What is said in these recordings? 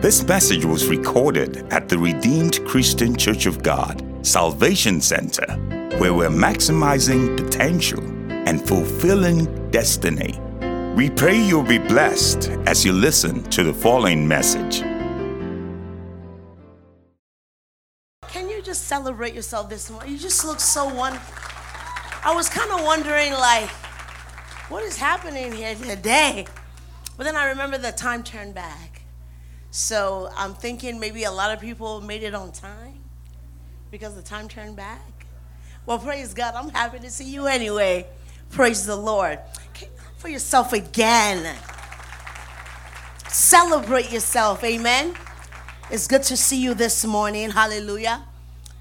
This message was recorded at the Redeemed Christian Church of God Salvation Center, where we're maximizing potential and fulfilling destiny. We pray you'll be blessed as you listen to the following message. Can you just celebrate yourself this morning? You just look so wonderful. I was kind of wondering, like, what is happening here today? But then I remember the time turned back. So I'm thinking maybe a lot of people made it on time because the time turned back. Well, praise God. I'm happy to see you anyway. Praise the Lord. For yourself again. Celebrate yourself. Amen. It's good to see you this morning. Hallelujah.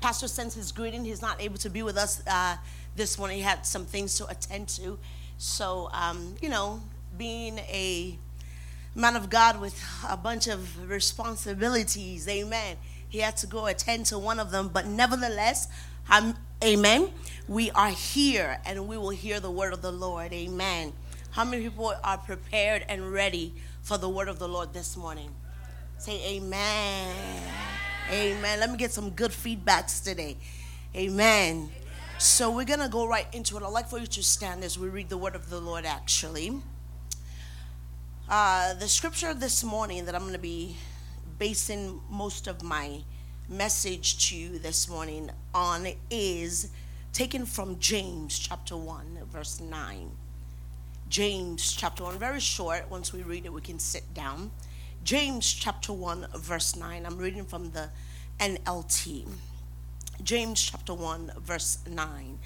Pastor sends his greeting. He's not able to be with us uh, this morning. He had some things to attend to. So, um, you know, being a man of God with a bunch of responsibilities, amen. He had to go attend to one of them, but nevertheless, um, amen. We are here and we will hear the word of the Lord, amen. How many people are prepared and ready for the word of the Lord this morning? Say amen. Amen. Let me get some good feedbacks today. Amen. So we're going to go right into it. I'd like for you to stand as we read the word of the Lord, actually. Uh, the scripture this morning that I'm going to be basing most of my message to you this morning on is taken from James chapter 1, verse 9. James chapter 1, very short. Once we read it, we can sit down. James chapter 1, verse 9. I'm reading from the NLT. James chapter 1, verse 9.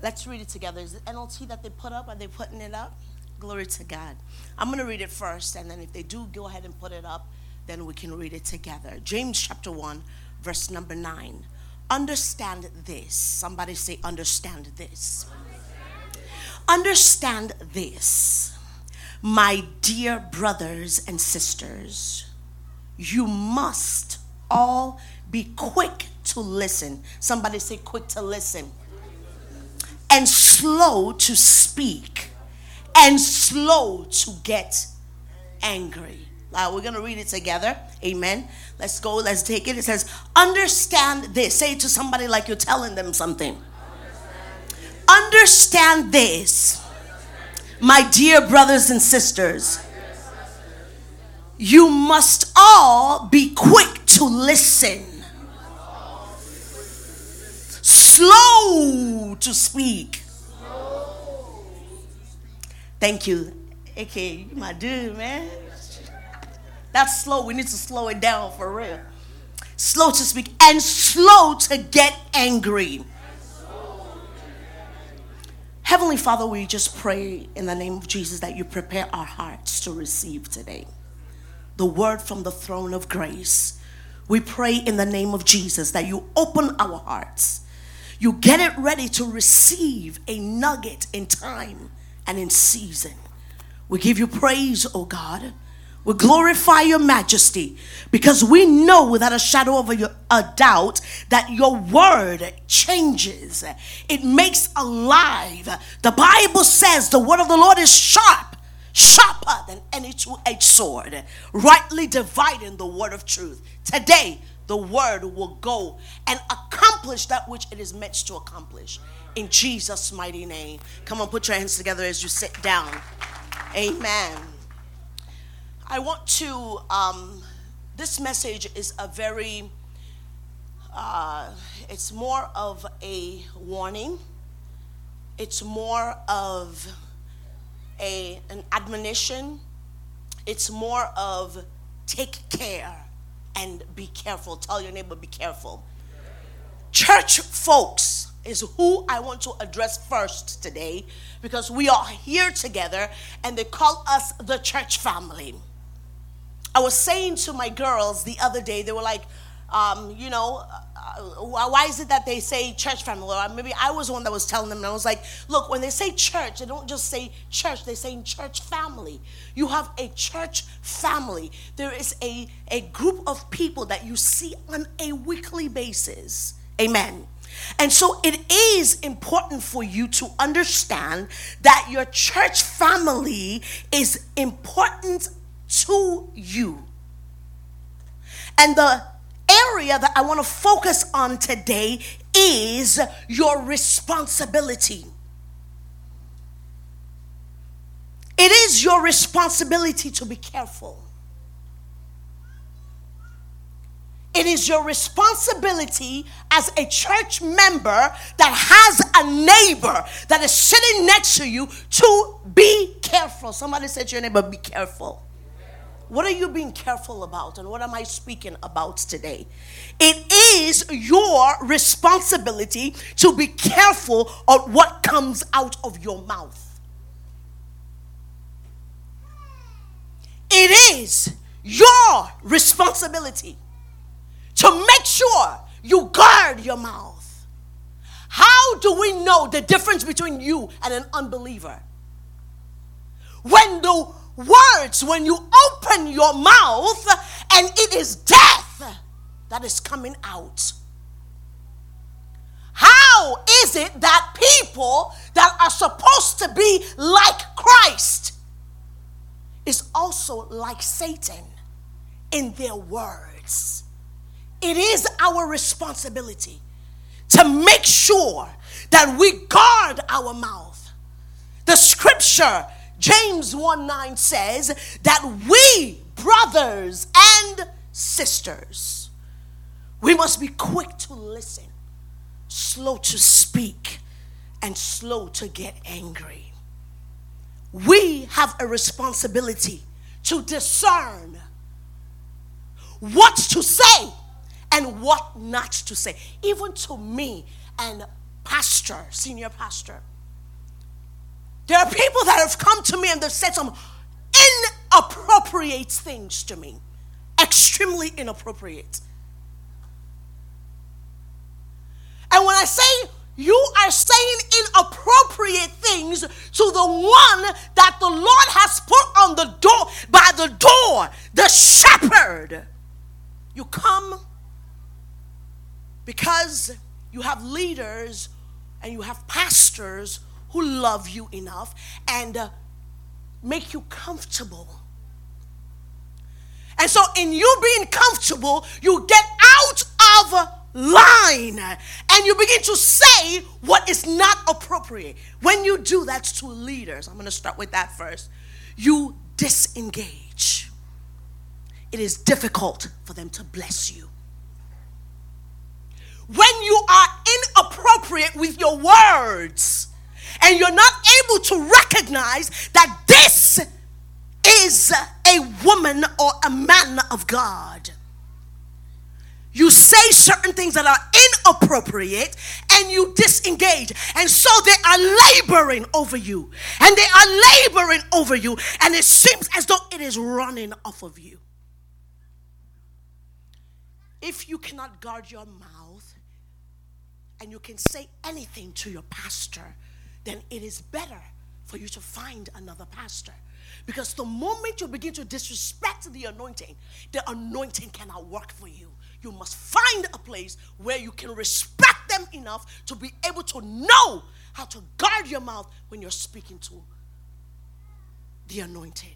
Let's read it together. Is it NLT that they put up? Are they putting it up? Glory to God. I'm going to read it first, and then if they do go ahead and put it up, then we can read it together. James chapter 1, verse number 9. Understand this. Somebody say, understand this. Understand this, my dear brothers and sisters. You must all be quick to listen. Somebody say, quick to listen. And slow to speak. And slow to get angry. Uh, we're going to read it together. Amen. Let's go. Let's take it. It says, Understand this. Say it to somebody like you're telling them something. Understand this, my dear brothers and sisters. You must all be quick to listen, slow to speak. Thank you. Okay, you my dude, man. That's slow. We need to slow it down for real. Slow to speak and slow to get angry. Heavenly Father, we just pray in the name of Jesus that you prepare our hearts to receive today the word from the throne of grace. We pray in the name of Jesus that you open our hearts. You get it ready to receive a nugget in time and in season. We give you praise, oh God. We glorify your majesty because we know without a shadow of a, a, doubt that your word changes. It makes alive. The Bible says the word of the Lord is sharp, sharper than any two edged sword, rightly dividing the word of truth. Today, the word will go and accomplish that which it is meant to accomplish. In Jesus' mighty name. Come on, put your hands together as you sit down. Amen. I want to, um, this message is a very, uh, it's more of a warning. It's more of a, an admonition. It's more of take care and be careful. Tell your neighbor, be careful. Church folks is who I want to address first today because we are here together and they call us the church family. I was saying to my girls the other day, they were like, um, you know, uh, why is it that they say church family? Or maybe I was the one that was telling them, and I was like, look, when they say church, they don't just say church, they say church family. You have a church family. There is a, a group of people that you see on a weekly basis. Amen. And so it is important for you to understand that your church family is important to you. And the area that I want to focus on today is your responsibility. It is your responsibility to be careful. It is your responsibility as a church member that has a neighbor that is sitting next to you to be careful. Somebody said to your neighbor, be careful. What are you being careful about? And what am I speaking about today? It is your responsibility to be careful of what comes out of your mouth. It is your responsibility to make sure you guard your mouth. How do we know the difference between you and an unbeliever? When the words, when you open your mouth and it is death that is coming out. How is it that people that are supposed to be like Christ is also like Satan in their words? It is our responsibility to make sure that we guard our mouth. The scripture, James 1 9 says that we, brothers and sisters, we must be quick to listen, slow to speak, and slow to get angry. We have a responsibility to discern what to say and what not to say. Even to me and pastor, senior pastor. There are people that have come to me and they've said some inappropriate things to me. Extremely inappropriate. And when I say you are saying inappropriate things to the one that the Lord has put on the door, by the door, the shepherd, you come because you have leaders and you have pastors who love you enough and uh, make you comfortable. And so, in you being comfortable, you get out of line and you begin to say what is not appropriate. When you do that to leaders, I'm going to start with that first, you disengage. It is difficult for them to bless you when you are inappropriate with your words and you're not able to recognize that this is a woman or a man of God. You say certain things that are inappropriate and you disengage. And so they are laboring over you. And they are laboring over you. And it seems as though it is running off of you. If you cannot guard your mouth, and you can say anything to your pastor, then it is better for you to find another pastor. Because the moment you begin to disrespect the anointing, the anointing cannot work for you. You must find a place where you can respect them enough to be able to know how to guard your mouth when you're speaking to the anointed.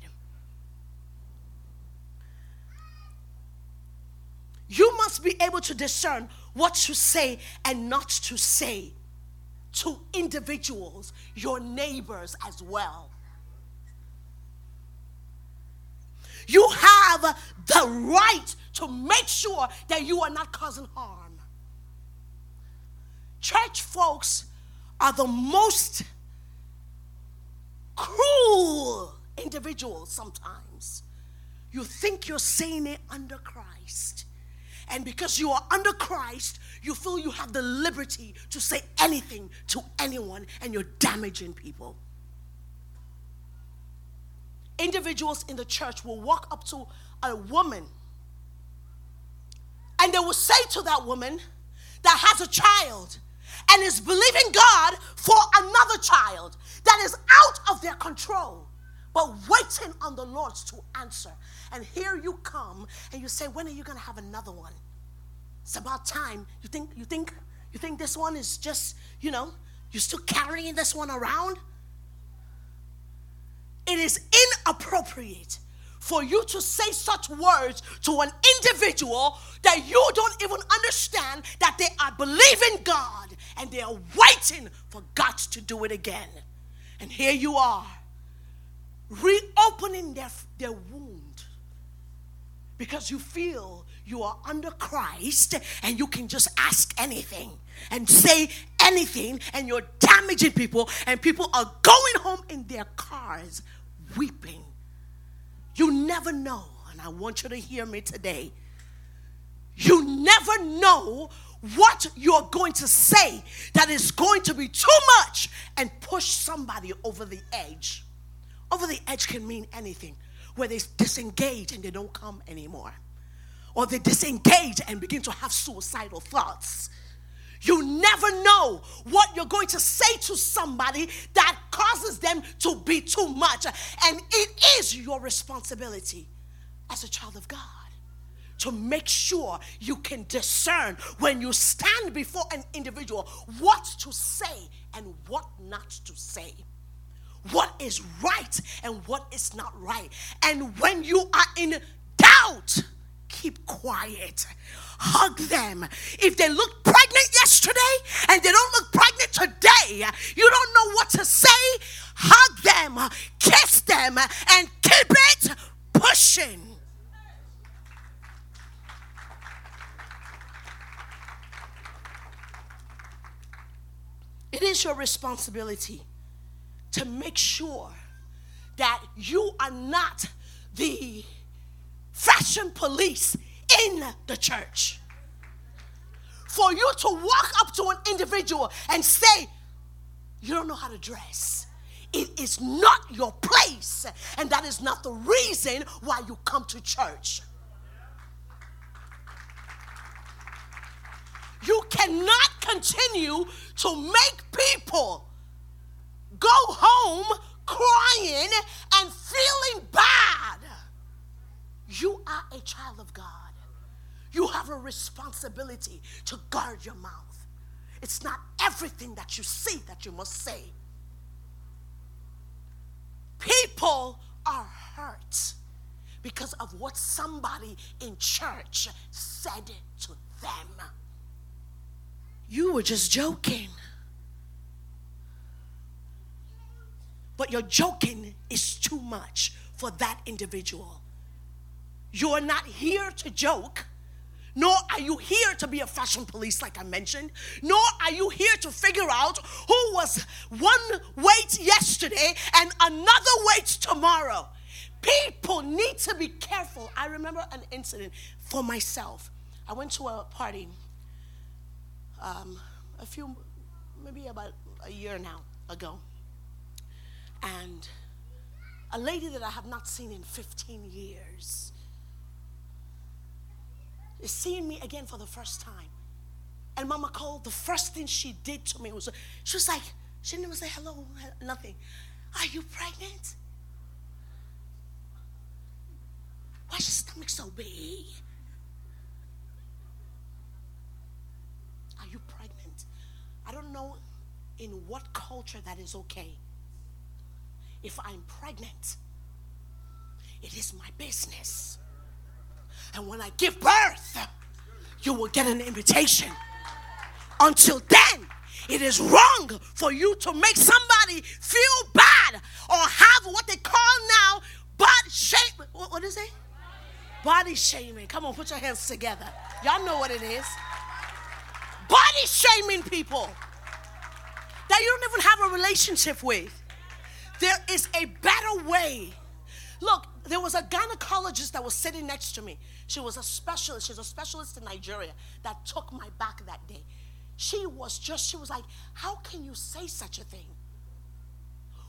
You must be able to discern what to say and not to say to individuals, your neighbors as well. You have the right to make sure that you are not causing harm. Church folks are the most cruel individuals sometimes. You think you're saying it under Christ and because you are under Christ, you feel you have the liberty to say anything to anyone and you're damaging people. Individuals in the church will walk up to a woman and they will say to that woman that has a child and is believing God for another child that is out of their control, but waiting on the Lord to answer. And here you come and you say, When are you going to have another one? It's about time. You think, you think, you think this one is just, you know, you're still carrying this one around? It is inappropriate for you to say such words to an individual that you don't even understand that they are believing God and they are waiting for God to do it again. And here you are, reopening their, their wound because you feel you are under Christ and you can just ask anything and say anything and you're damaging people and people are going home in their cars weeping. You never know, and I want you to hear me today. You never know what you're going to say that is going to be too much and push somebody over the edge. Over the edge can mean anything, where they disengage and they don't come anymore, or they disengage and begin to have suicidal thoughts. You never know what you're going to say to somebody that causes them to be too much. And it is your responsibility as a child of God to make sure you can discern when you stand before an individual what to say and what not to say. What is right and what is not right. And when you are in doubt, keep quiet. Hug them. If they look pregnant yesterday and they don't look pregnant today, you don't know what to say. Hug them, kiss them, and keep it pushing. It is your responsibility to make sure that you are not the fashion police in the church. For you to walk up to an individual and say, You don't know how to dress. It is not your place, and that is not the reason why you come to church. You cannot continue to make people go home crying and feeling bad you are a child of God. You have a responsibility to guard your mouth. It's not everything that you see that you must say. People are hurt because of what somebody in church said to them. You were just joking. But your joking is too much for that individual. You're not here to joke, nor are you here to be a fashion police, like I mentioned, nor are you here to figure out who was one weight yesterday and another weight tomorrow. People need to be careful. I remember an incident for myself. I went to a party um, a few, maybe about a year now ago. And a lady that I have not seen in 15 years is seeing me again for the first time. And Mama called. the first thing she did to me was, she was like, she didn't even say hello, nothing. Are you pregnant? Why's your stomach so big? Are you pregnant? I don't know in what culture that is okay. If I'm pregnant, it is my business. And when I give birth, you will get an invitation. Until then, it is wrong for you to make somebody feel bad or have what they call now body shame. What is it? Body shaming. Come on, put your hands together. Y'all know what it is. Body shaming people that you don't even have a relationship with. There is a better way. Look, there was a gynecologist that was sitting next to me. She was a specialist. She's a specialist in Nigeria that took my back that day. She was just, she was like, How can you say such a thing?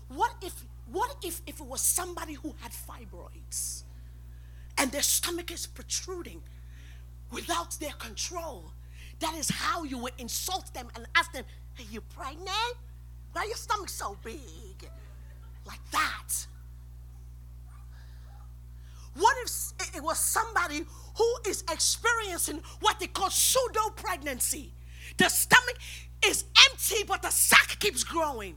What if, what if, if it was somebody who had fibroids and their stomach is protruding without their control? That is how you would insult them and ask them, Are you pregnant? Why your stomach so big? Like that. What if it was somebody who is experiencing what they call pseudo pregnancy? The stomach is empty, but the sac keeps growing.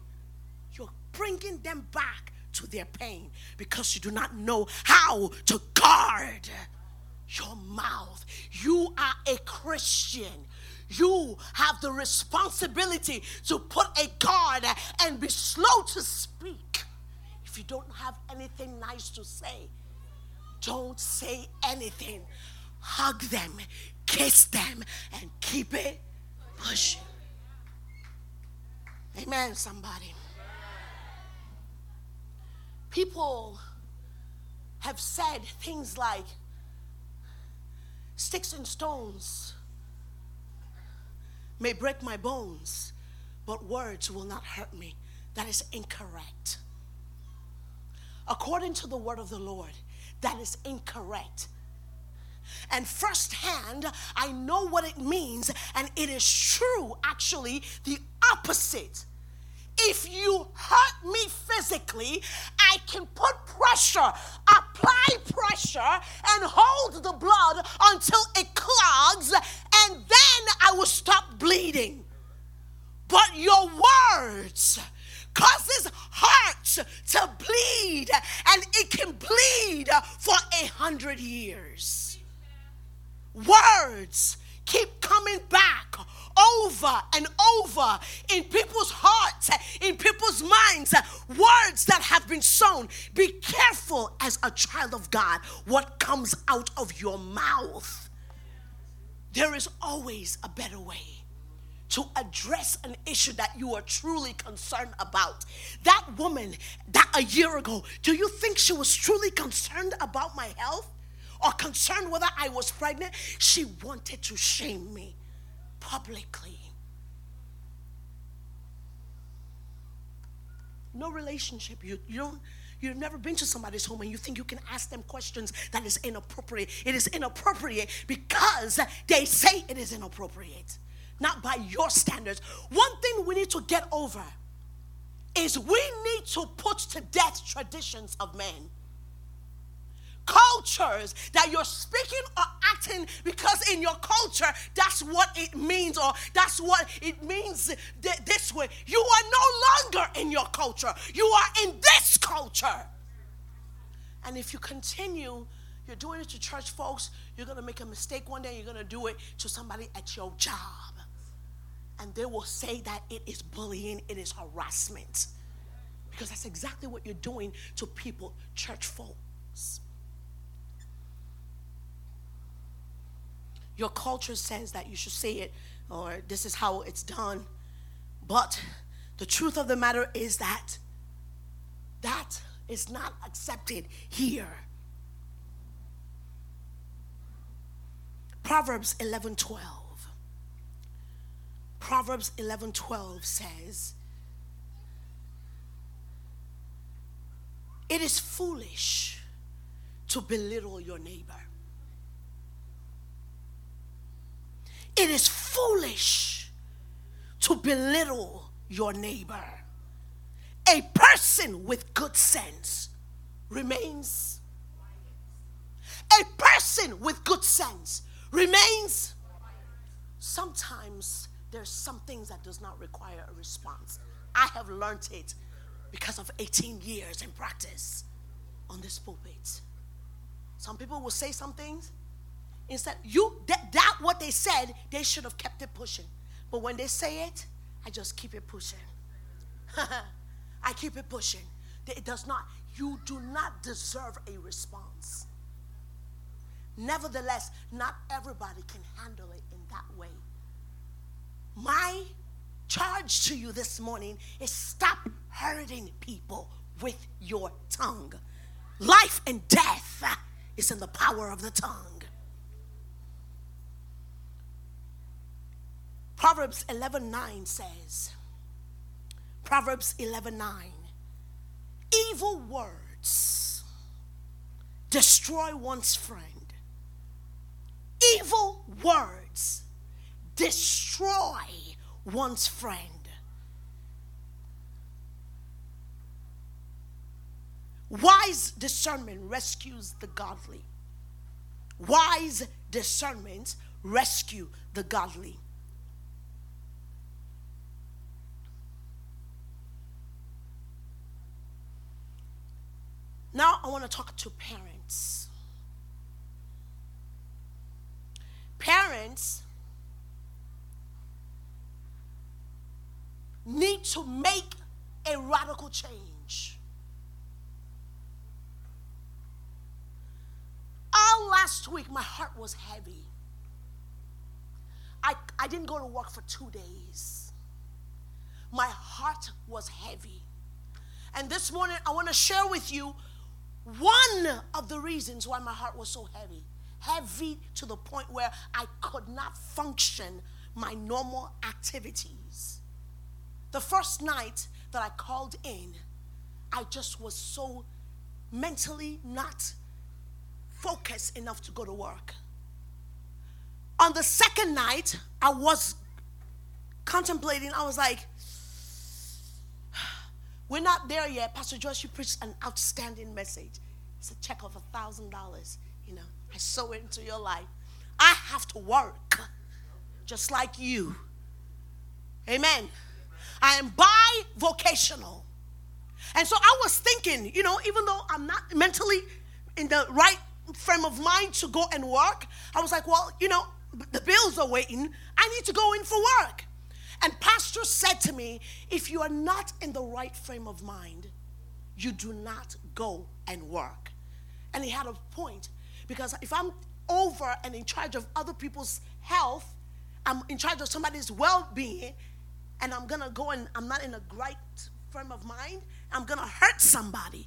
You're bringing them back to their pain because you do not know how to guard your mouth. You are a Christian. You have the responsibility to put a guard and be slow to speak. If you don't have anything nice to say, don't say anything. Hug them, kiss them, and keep it pushing. Amen, somebody. People have said things like sticks and stones may break my bones, but words will not hurt me. That is incorrect. According to the word of the Lord, that is incorrect. And firsthand, I know what it means, and it is true, actually, the opposite. If you hurt me physically, I can put pressure, apply pressure, and hold the blood until it clogs, and then I will stop bleeding. But your words causes hearts to bleed, and it can bleed for a hundred years. Words keep coming back over and over in people's hearts, in people's minds, words that have been sown. Be careful as a child of God what comes out of your mouth. There is always a better way to address an issue that you are truly concerned about. That woman that a year ago, do you think she was truly concerned about my health or concerned whether I was pregnant? She wanted to shame me publicly. No relationship. You, you don't You've never been to somebody's home and you think you can ask them questions that is inappropriate. It is inappropriate because they say it is inappropriate, not by your standards. One thing we need to get over is we need to put to death traditions of men cultures that you're speaking or acting because in your culture that's what it means or that's what it means th- this way. You are no longer in your culture, you are in this culture. And if you continue, you're doing it to church folks, you're to make a mistake one day, you're to do it to somebody at your job. And they will say that it is bullying, it is harassment. Because that's exactly what you're doing to people, church folks. Your culture says that you should say it or this is how it's done. But the truth of the matter is that that is not accepted here. Proverbs 11:12. Proverbs 11:12 says, "It is foolish to belittle your neighbor." It is foolish to belittle your neighbor. A person with good sense remains. A person with good sense remains. Sometimes there's some things that does not require a response. I have learned it because of 18 years in practice on this pulpit. Some people will say some things Instead, you that, that what they said, they should have kept it pushing. But when they say it, I just keep it pushing. I keep it pushing. It does not, you do not deserve a response. Nevertheless, not everybody can handle it in that way. My charge to you this morning is stop hurting people with your tongue. Life and death is in the power of the tongue. Proverbs 11:9 says, Proverbs 11:9, evil words destroy one's friend. Evil words destroy one's friend. Wise discernment rescues the godly. Wise discernment rescue the godly. Now I want to talk to parents. Parents need to make a radical change. All last week, my heart was heavy. I, I didn't go to work for two days. My heart was heavy. And this morning, I want to share with you one of the reasons why my heart was so heavy. Heavy to the point where I could not function my normal activities. The first night that I called in, I just was so mentally not focused enough to go to work. On the second night, I was contemplating, I was like, we're not there yet. Pastor Joyce, you preached an outstanding message. It's a check of a thousand dollars. You know, I sow it into your life. I have to work just like you. Amen. I am bi-vocational. And so I was thinking, you know, even though I'm not mentally in the right frame of mind to go and work, I was like, well, you know, the bills are waiting. I need to go in for work. And pastor said to me, if you are not in the right frame of mind, you do not go and work. And he had a point because if I'm over and in charge of other people's health, I'm in charge of somebody's well-being, and I'm gonna go and I'm not in a right frame of mind, I'm gonna hurt somebody.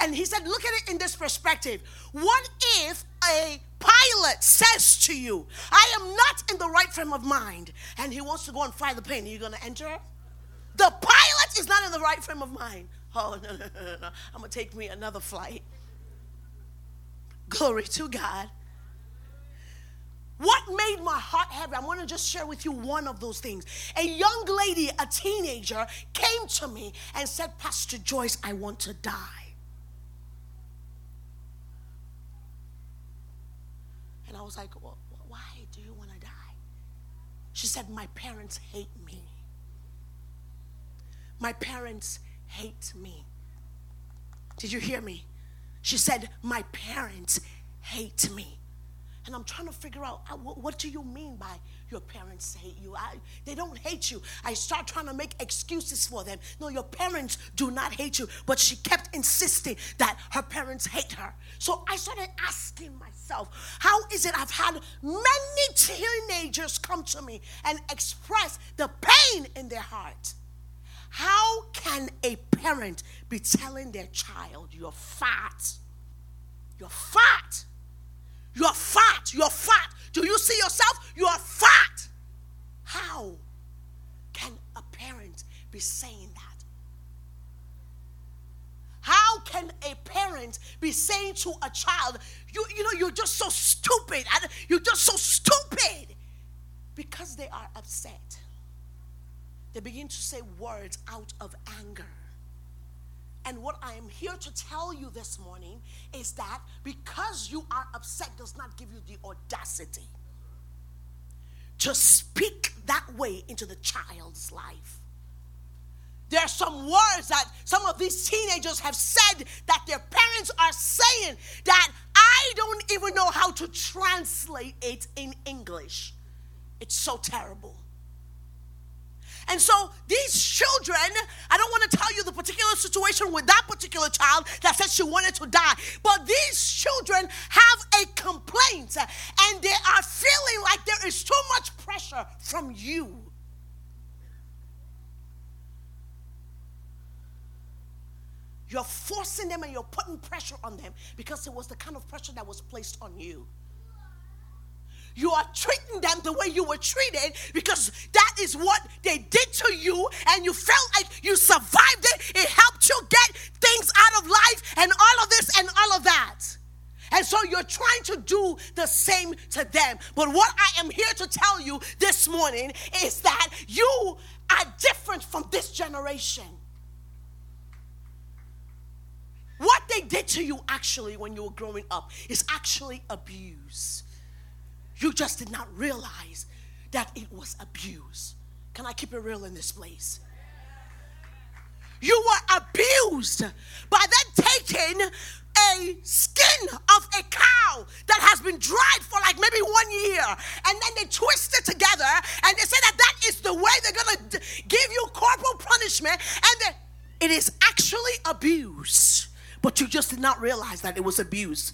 And he said, look at it in this perspective. What if a pilot says to you, I am not in the right frame of mind, and he wants to go and fly the plane? Are you gonna enter? The pilot is not in the right frame of mind. Oh, no, no, no, no, no. I'm gonna take me another flight. Glory to God. What made my heart heavy? I want to just share with you one of those things. A young lady, a teenager, came to me and said, Pastor Joyce, I want to die. And I was like, well, why do you want to die? She said, My parents hate me. My parents hate me. Did you hear me? She said, My parents hate me. And I'm trying to figure out uh, what do you mean by your parents hate you? I, they don't hate you. I start trying to make excuses for them. No, your parents do not hate you. But she kept insisting that her parents hate her. So I started asking myself, how is it I've had many teenagers come to me and express the pain in their heart? How can a parent be telling their child, you're fat? You're fat. You're fat. You're fat. Do you see yourself? You are fat. How can a parent be saying that? How can a parent be saying to a child, you, you know, you're just so stupid. You're just so stupid. Because they are upset. They begin to say words out of anger. And what I am here to tell you this morning is that because you are upset does not give you the audacity to speak that way into the child's life. There are some words that some of these teenagers have said that their parents are saying that I don't even know how to translate it in English. It's so terrible. And so these children, I don't want to tell you the particular situation with that particular child that said she wanted to die, but these children have a complaint and they are feeling like there is too much pressure from you. You're forcing them and you're putting pressure on them because it was the kind of pressure that was placed on you you are treating them the way you were treated because that is what they did to you and you felt like you survived it. It helped you get things out of life and all of this and all of that. And so you're trying to do the same to them. But what I am here to tell you this morning is that you are different from this generation. What they did to you actually when you were growing up is actually abuse. You just did not realize that it was abuse. Can I keep it real in this place? You were abused by them taking a skin of a cow that has been dried for like maybe one year, and then they twist it together, and they say that that is the way they're gonna give you corporal punishment, and it is actually abuse, but you just did not realize that it was abuse.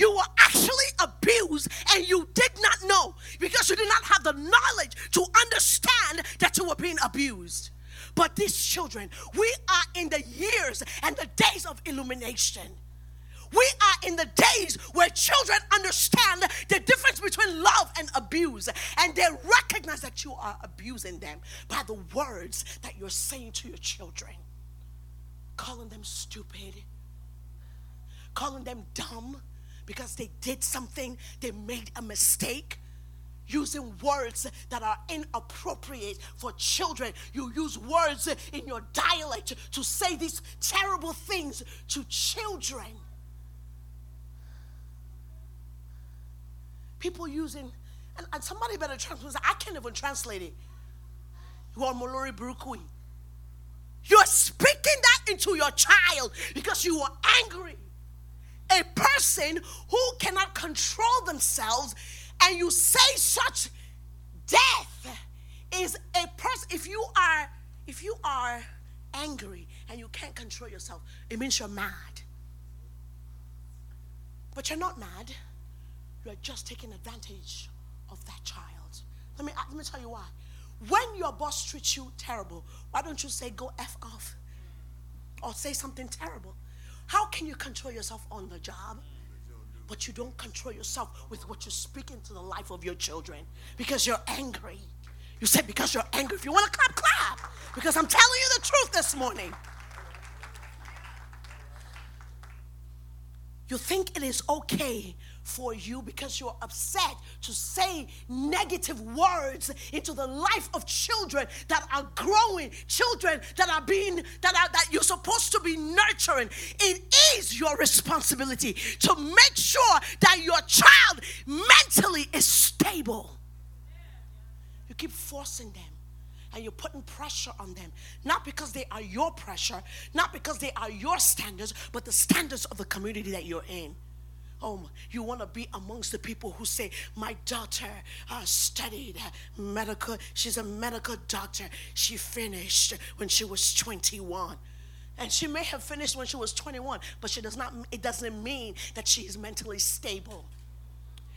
You were actually abused and you did not know because you did not have the knowledge to understand that you were being abused. But these children, we are in the years and the days of illumination. We are in the days where children understand the difference between love and abuse, and they recognize that you are abusing them by the words that you're saying to your children, calling them stupid, calling them dumb because they did something, they made a mistake using words that are inappropriate for children. You use words in your dialect to say these terrible things to children. People using, and, and somebody better translate. I can't even translate it. You are Molori Burukui. You're speaking that into your child because you are angry. A person who cannot control themselves and you say such death is a person if you are if you are angry and you can't control yourself it means you're mad. But you're not mad. You're just taking advantage of that child. Let me let me tell you why. When your boss treats you terrible why don't you say go f off or say something terrible how can you control yourself on the job but you don't control yourself with what you speak into the life of your children because you're angry. You said because you're angry. If you want to clap, clap. Because I'm telling you the truth this morning. You think it is okay for you because you're upset to say negative words into the life of children that are growing, children that are being that are that you're supposed to be nurturing. It is your responsibility to make sure that your child mentally is stable. You keep forcing them and you're putting pressure on them. Not because they are your pressure, not because they are your standards, but the standards of the community that you're in. Oh, you want to be amongst the people who say, My daughter uh, studied medical, she's a medical doctor. She finished when she was 21. And she may have finished when she was 21, but she does not, it doesn't mean that she is mentally stable.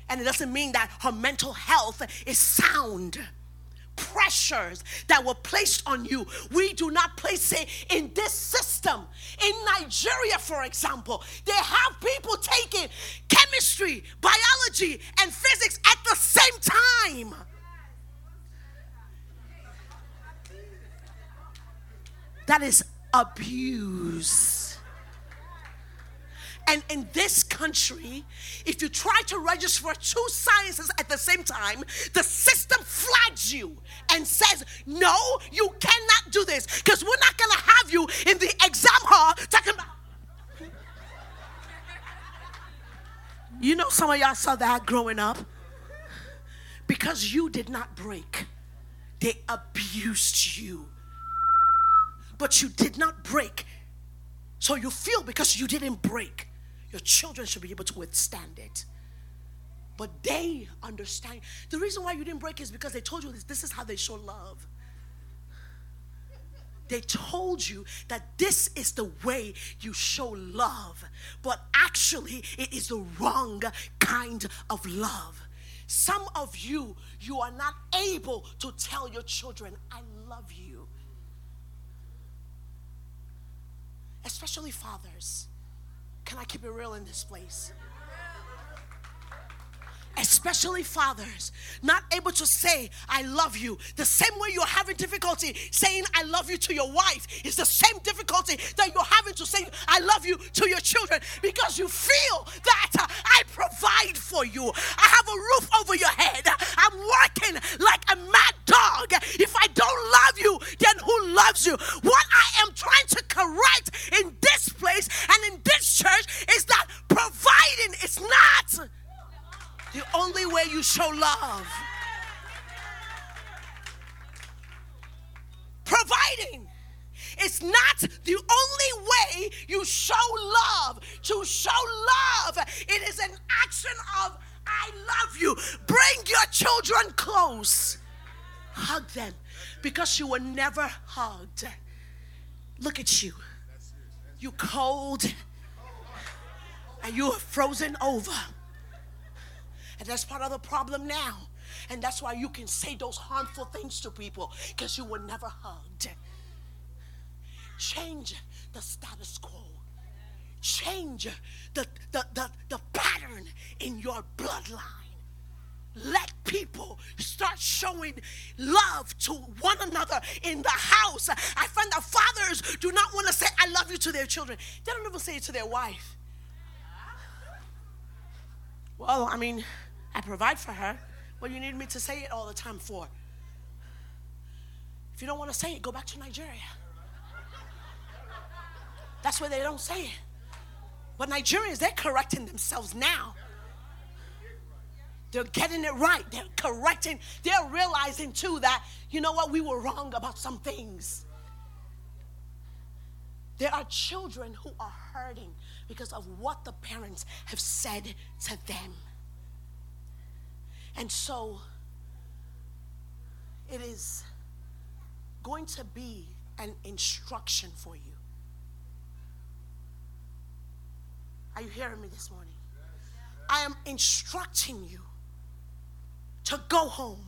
And it doesn't mean that her mental health is sound pressures that were placed on you. We do not place it in this system. In Nigeria, for example, they have people taking chemistry, biology, and physics at the same time. That is abuse. And in this country, if you try to register for two sciences at the same time, the system flags you and says, No, you cannot do this because we're not going to have you in the exam hall talking about. You know, some of y'all saw that growing up because you did not break, they abused you. But you did not break. So you feel because you didn't break. Your children should be able to withstand it. But they understand. The reason why you didn't break is because they told you this, this is how they show love. They told you that this is the way you show love, but actually, it is the wrong kind of love. Some of you, you are not able to tell your children, I love you. Especially fathers. Can I keep it real in this place? Especially fathers, not able to say, I love you. The same way you're having difficulty saying, I love you to your wife, is the same difficulty that you're having to say, I love you to your children because you feel that uh, I provide for you. I have a roof over your head. I'm working like a mad dog. If I don't love you, then who loves you? What I am trying to correct in this place and in this church is that providing is not the only way you show love. Providing It's not the only way you show love. To show love, it is an action of I love you. Bring your children close. Hug them because you were never hugged. Look at you. You cold and you are frozen over. And that's part of the problem now. And that's why you can say those harmful things to people because you were never hugged. Change the status quo. Change the, the, the, the pattern in your bloodline. Let people start showing love to one another in the house. I find that fathers do not want to say, I love you to their children. They don't even say it to their wife. Well, I mean, I provide for her. What do you need me to say it all the time for? If you don't want to say it, go back to Nigeria. That's where they don't say it. But Nigerians, they're correcting themselves now. They're getting it right. They're correcting. They're realizing too that, you know what, we were wrong about some things. There are children who are hurting because of what the parents have said to them. And so it is going to be an instruction for you. Are you hearing me this morning? I am instructing you to go home.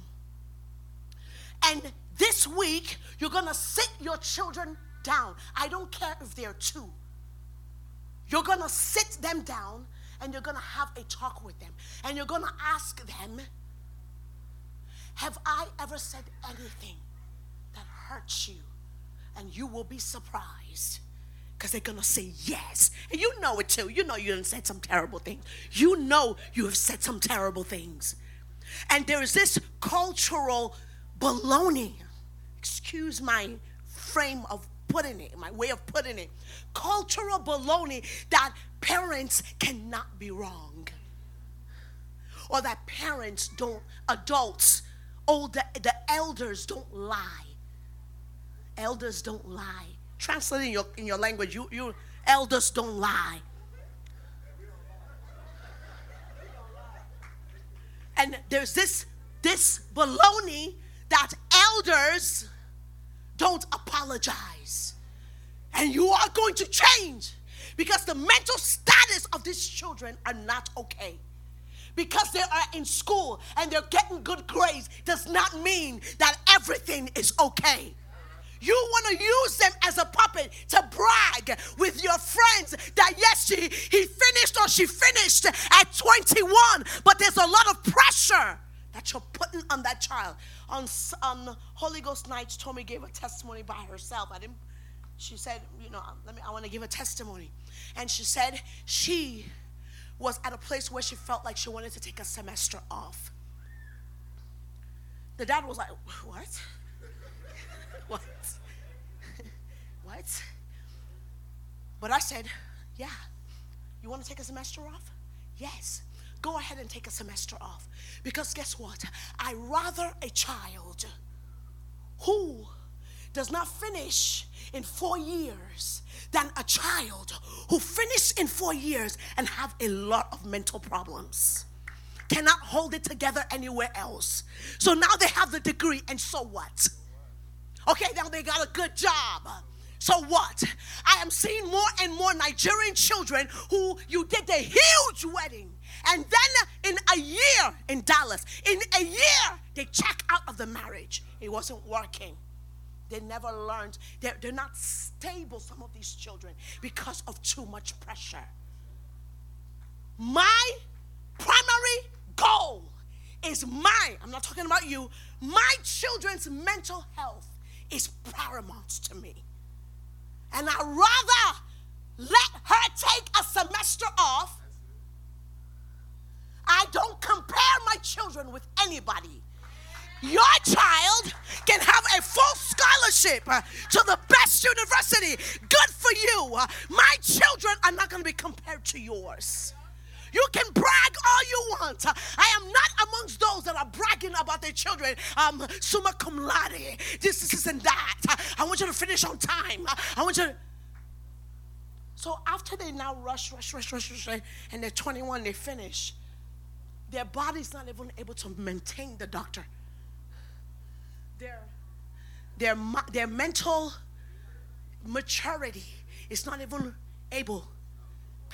And this week, you're going to sit your children down. I don't care if they're two. You're going to sit them down and you're going to have a talk with them. And you're going to ask them, Have I ever said anything that hurts you? And you will be surprised because they're going to say yes. And you know it too. You know you have said some terrible things. You know you have said some terrible things. And there is this cultural baloney. Excuse my frame of putting it, my way of putting it. Cultural baloney that parents cannot be wrong. Or that parents don't, adults, oh, older, the elders don't lie. Elders don't lie Translating your, in your language. You, you elders don't lie. And there's this, this baloney that elders don't apologize. And you are going to change because the mental status of these children are not okay. Because they are in school and they're getting good grades does not mean that everything is okay. You want to use them as a puppet to brag with your friends that yes, she, he finished or she finished at 21, but there's a lot of pressure that you're putting on that child. On, on Holy Ghost nights, Tommy gave a testimony by herself. I didn't, she said, you know, um, let me, I want to give a testimony. And she said she was at a place where she felt like she wanted to take a semester off. The dad was like, what? what? what? But I said, yeah. You want to take a semester off? Yes. Go ahead and take a semester off. Because guess what? I rather a child who does not finish in four years than a child who finished in four years and have a lot of mental problems cannot hold it together anywhere else so now they have the degree and so what Okay, now they got a good job. So what? I am seeing more and more Nigerian children who you did a huge wedding. And then in a year in Dallas, in a year, they check out of the marriage. It wasn't working. They never learned. They're, they're not stable, some of these children, because of too much pressure. My primary goal is my, I'm not talking about you, my children's mental health is paramount to me. And I'd rather let her take a semester off. I don't compare my children with anybody. Your child can have a full scholarship uh, to the best university. Good for you. Uh, my children are not going to be compared to yours. You can brag all you want. I am not amongst those that are bragging about their children, um, summa cum laude, this, this, and that. I want you to finish on time. I want you to. So after they now rush, rush, rush, rush, rush, and they're 21, they finish, their body's not even able to maintain the doctor. Their, their, their mental maturity is not even able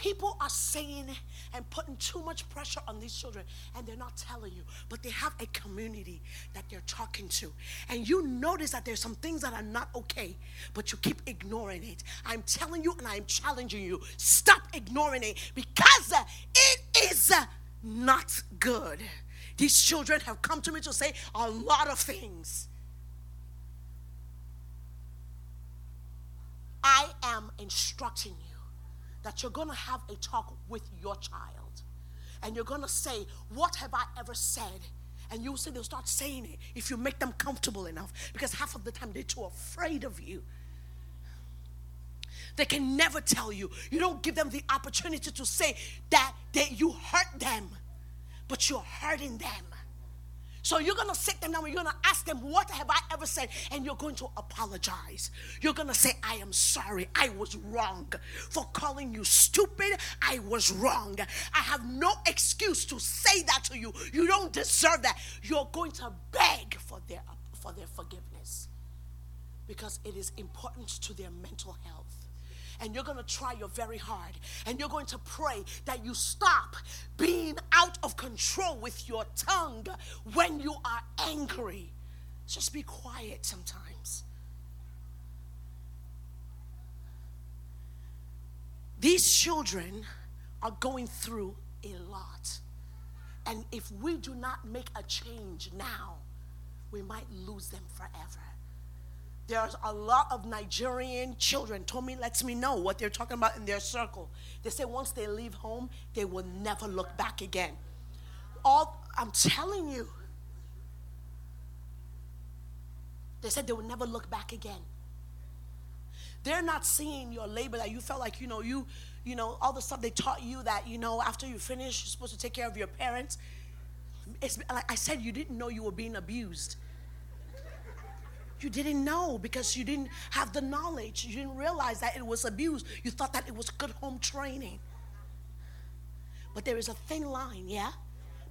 People are saying and putting too much pressure on these children, and they're not telling you, but they have a community that they're talking to. And you notice that there's some things that are not okay, but you keep ignoring it. I'm telling you, and I'm challenging you stop ignoring it because it is not good. These children have come to me to say a lot of things. I am instructing you that you're going to have a talk with your child. And you're going to say, What have I ever said? And you'll say they'll start saying it if you make them comfortable enough. Because half of the time they're too afraid of you. They can never tell you. You don't give them the opportunity to say that, that you hurt them, but you're hurting them. So you're going to sit them down and you're going to ask them, What have I ever said? And you're going to apologize. You're going to say, I am sorry. I was wrong for calling you stupid. I was wrong. I have no excuse to say that to you. You don't deserve that. You're going to beg for their, for their forgiveness because it is important to their mental health and you're going to try your very hard and you're going to pray that you stop being out of control with your tongue when you are angry. Just be quiet sometimes. These children are going through a lot. And if we do not make a change now, we might lose them forever there's a lot of Nigerian children. Tommy lets me know what they're talking about in their circle. They say once they leave home, they will never look back again. All I'm telling you, they said they will never look back again. They're not seeing your labor that you felt like you know you you know all the stuff they taught you that you know after you finish you're supposed to take care of your parents. It's like I said, you didn't know you were being abused. You didn't know because you didn't have the knowledge. You didn't realize that it was abuse. You thought that it was good home training. But there is a thin line, yeah,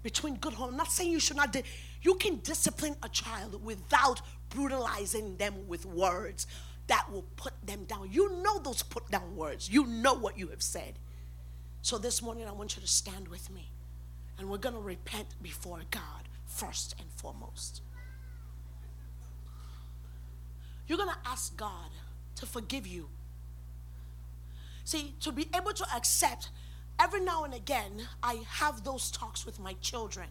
between good home. I'm not saying you should not. Di- you can discipline a child without brutalizing them with words that will put them down. You know those put down words. You know what you have said. So this morning, I want you to stand with me, and we're going to repent before God first and foremost. You're going to ask God to forgive you. See, to be able to accept, every now and again, I have those talks with my children.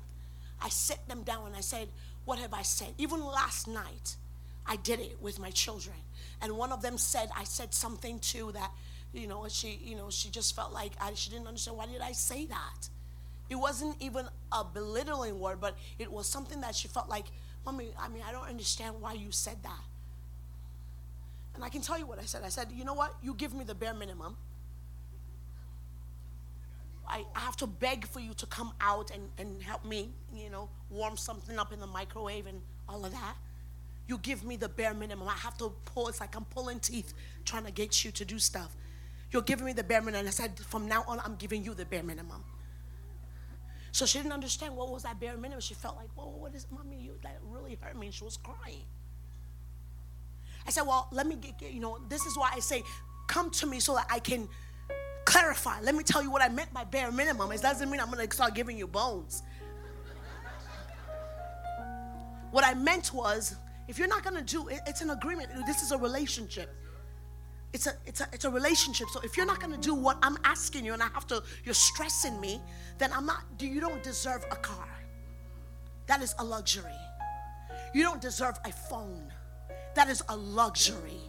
I sit them down and I said, What have I said? Even last night, I did it with my children. And one of them said, I said something too that, you know, she, you know, she just felt like I, she didn't understand why did I say that. It wasn't even a belittling word, but it was something that she felt like, Mommy, I mean, I don't understand why you said that. And I can tell you what I said. I said, you know what? You give me the bare minimum. I, I have to beg for you to come out and, and help me, you know, warm something up in the microwave and all of that. You give me the bare minimum. I have to pull, it's like I'm pulling teeth trying to get you to do stuff. You're giving me the bare minimum. I said, from now on, I'm giving you the bare minimum. So she didn't understand what was that bare minimum. She felt like, well, what is, mommy, you, that really hurt me. And she was crying. I said, well, let me get, you know, this is why I say, come to me so that I can clarify. Let me tell you what I meant by bare minimum. It doesn't mean I'm going to start giving you bones. What I meant was, if you're not going to do it, it's an agreement. This is a relationship. It's a, it's, a, it's a relationship. So if you're not going to do what I'm asking you and I have to, you're stressing me, then I'm not, you don't deserve a car. That is a luxury. You don't deserve a phone. That is a luxury.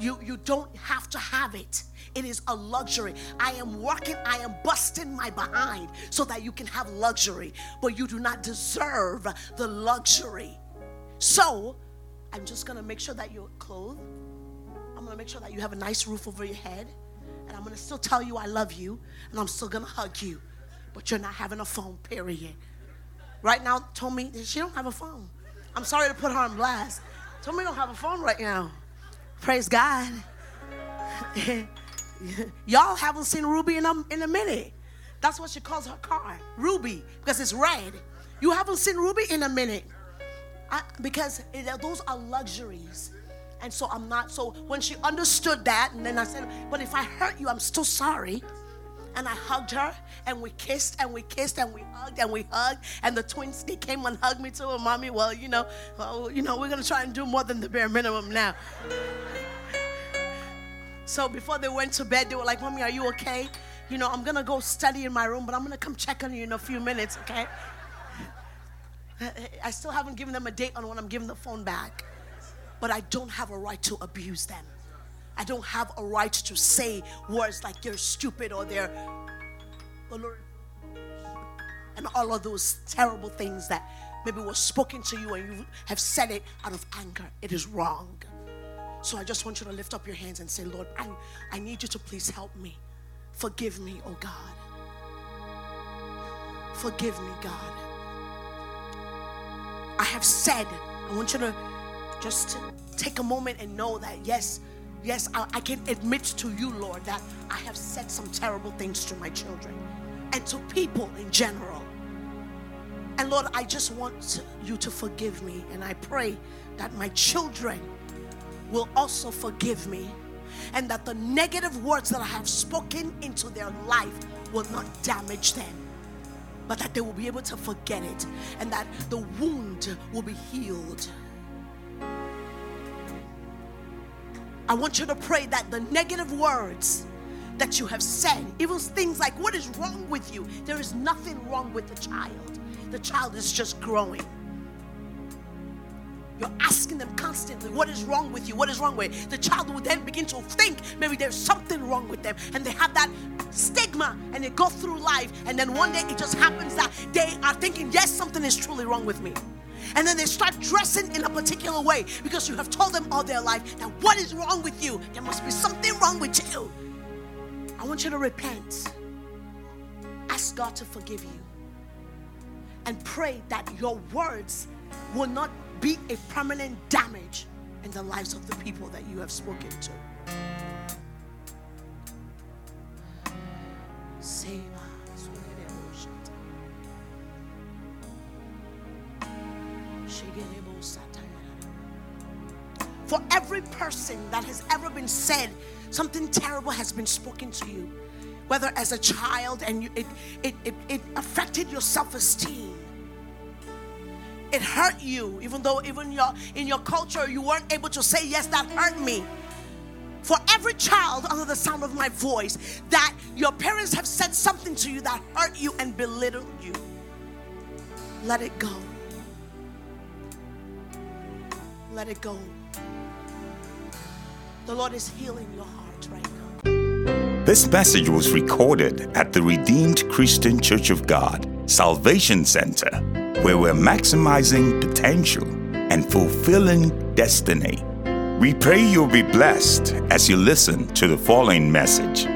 You, you don't have to have it. It is a luxury. I am working, I am busting my behind so that you can have luxury, but you do not deserve the luxury. So, I'm just gonna make sure that you're clothed. I'm gonna make sure that you have a nice roof over your head. And I'm gonna still tell you I love you. And I'm still gonna hug you. But you're not having a phone, period. right now told me she don't have a phone. I'm sorry to put her on blast. Me don't have a phone right now. Praise God. Y'all haven't seen Ruby in a, in a minute. That's what she calls her car, Ruby, because it's red. You haven't seen Ruby in a minute. I, because it, those are luxuries. And so I'm not. So when she understood that, and then I said, But if I hurt you, I'm still sorry. And I hugged her, and we kissed, and we kissed, and we hugged, and we hugged. And the twins, they came and hugged me too. And mommy, well, you know, well, you know, we're gonna try and do more than the bare minimum now. So before they went to bed, they were like, Mommy, are you okay? You know, I'm gonna go study in my room, but I'm gonna come check on you in a few minutes, okay? I still haven't given them a date on when I'm giving the phone back. But I don't have a right to abuse them. I don't have a right to say words like they're stupid or they're oh, and all of those terrible things that maybe were spoken to you and you have said it out of anger. It is wrong. So I just want you to lift up your hands and say, Lord, I, I need you to please help me. Forgive me, oh God. Forgive me, God. I have said, I want you to just take a moment and know that, yes, yes, I, I can admit to you, Lord, that I have said some terrible things to my children and to people in general. And Lord, I just want you to forgive me. And I pray that my children will also forgive me. And that the negative words that I have spoken into their life will not damage them, but that they will be able to forget it and that the wound will be healed. I want you to pray that the negative words that you have said, even things like, What is wrong with you? There is nothing wrong with the child. The child is just growing. You're asking them constantly, What is wrong with you? What is wrong with The child will then begin to think maybe there's something wrong with them. And they have that stigma and they go through life. And then one day it just happens that they are thinking, Yes, something is truly wrong with me. And then they start dressing in a particular way because you have told them all their life that what is wrong with you? There must be something wrong with you. I want you to repent. Ask God to forgive you. And pray that your words will not be a permanent damage in the lives of the people that you have spoken to. For person that has ever been said, something terrible has been spoken to you, whether as a child and you, it, it, it, it affected your self esteem it hurt you, even though even your in your culture you weren't able to say, Yes, that hurt me. For every child under the sound of my voice, that your parents have said something to you that hurt you and belittled you, let it go. Let it go. The Lord is healing your heart right now. This message was recorded at the Redeemed Christian Church of God, Salvation Center where we're maximizing potential and fulfilling destiny. We pray you'll be blessed as you listen to the following message.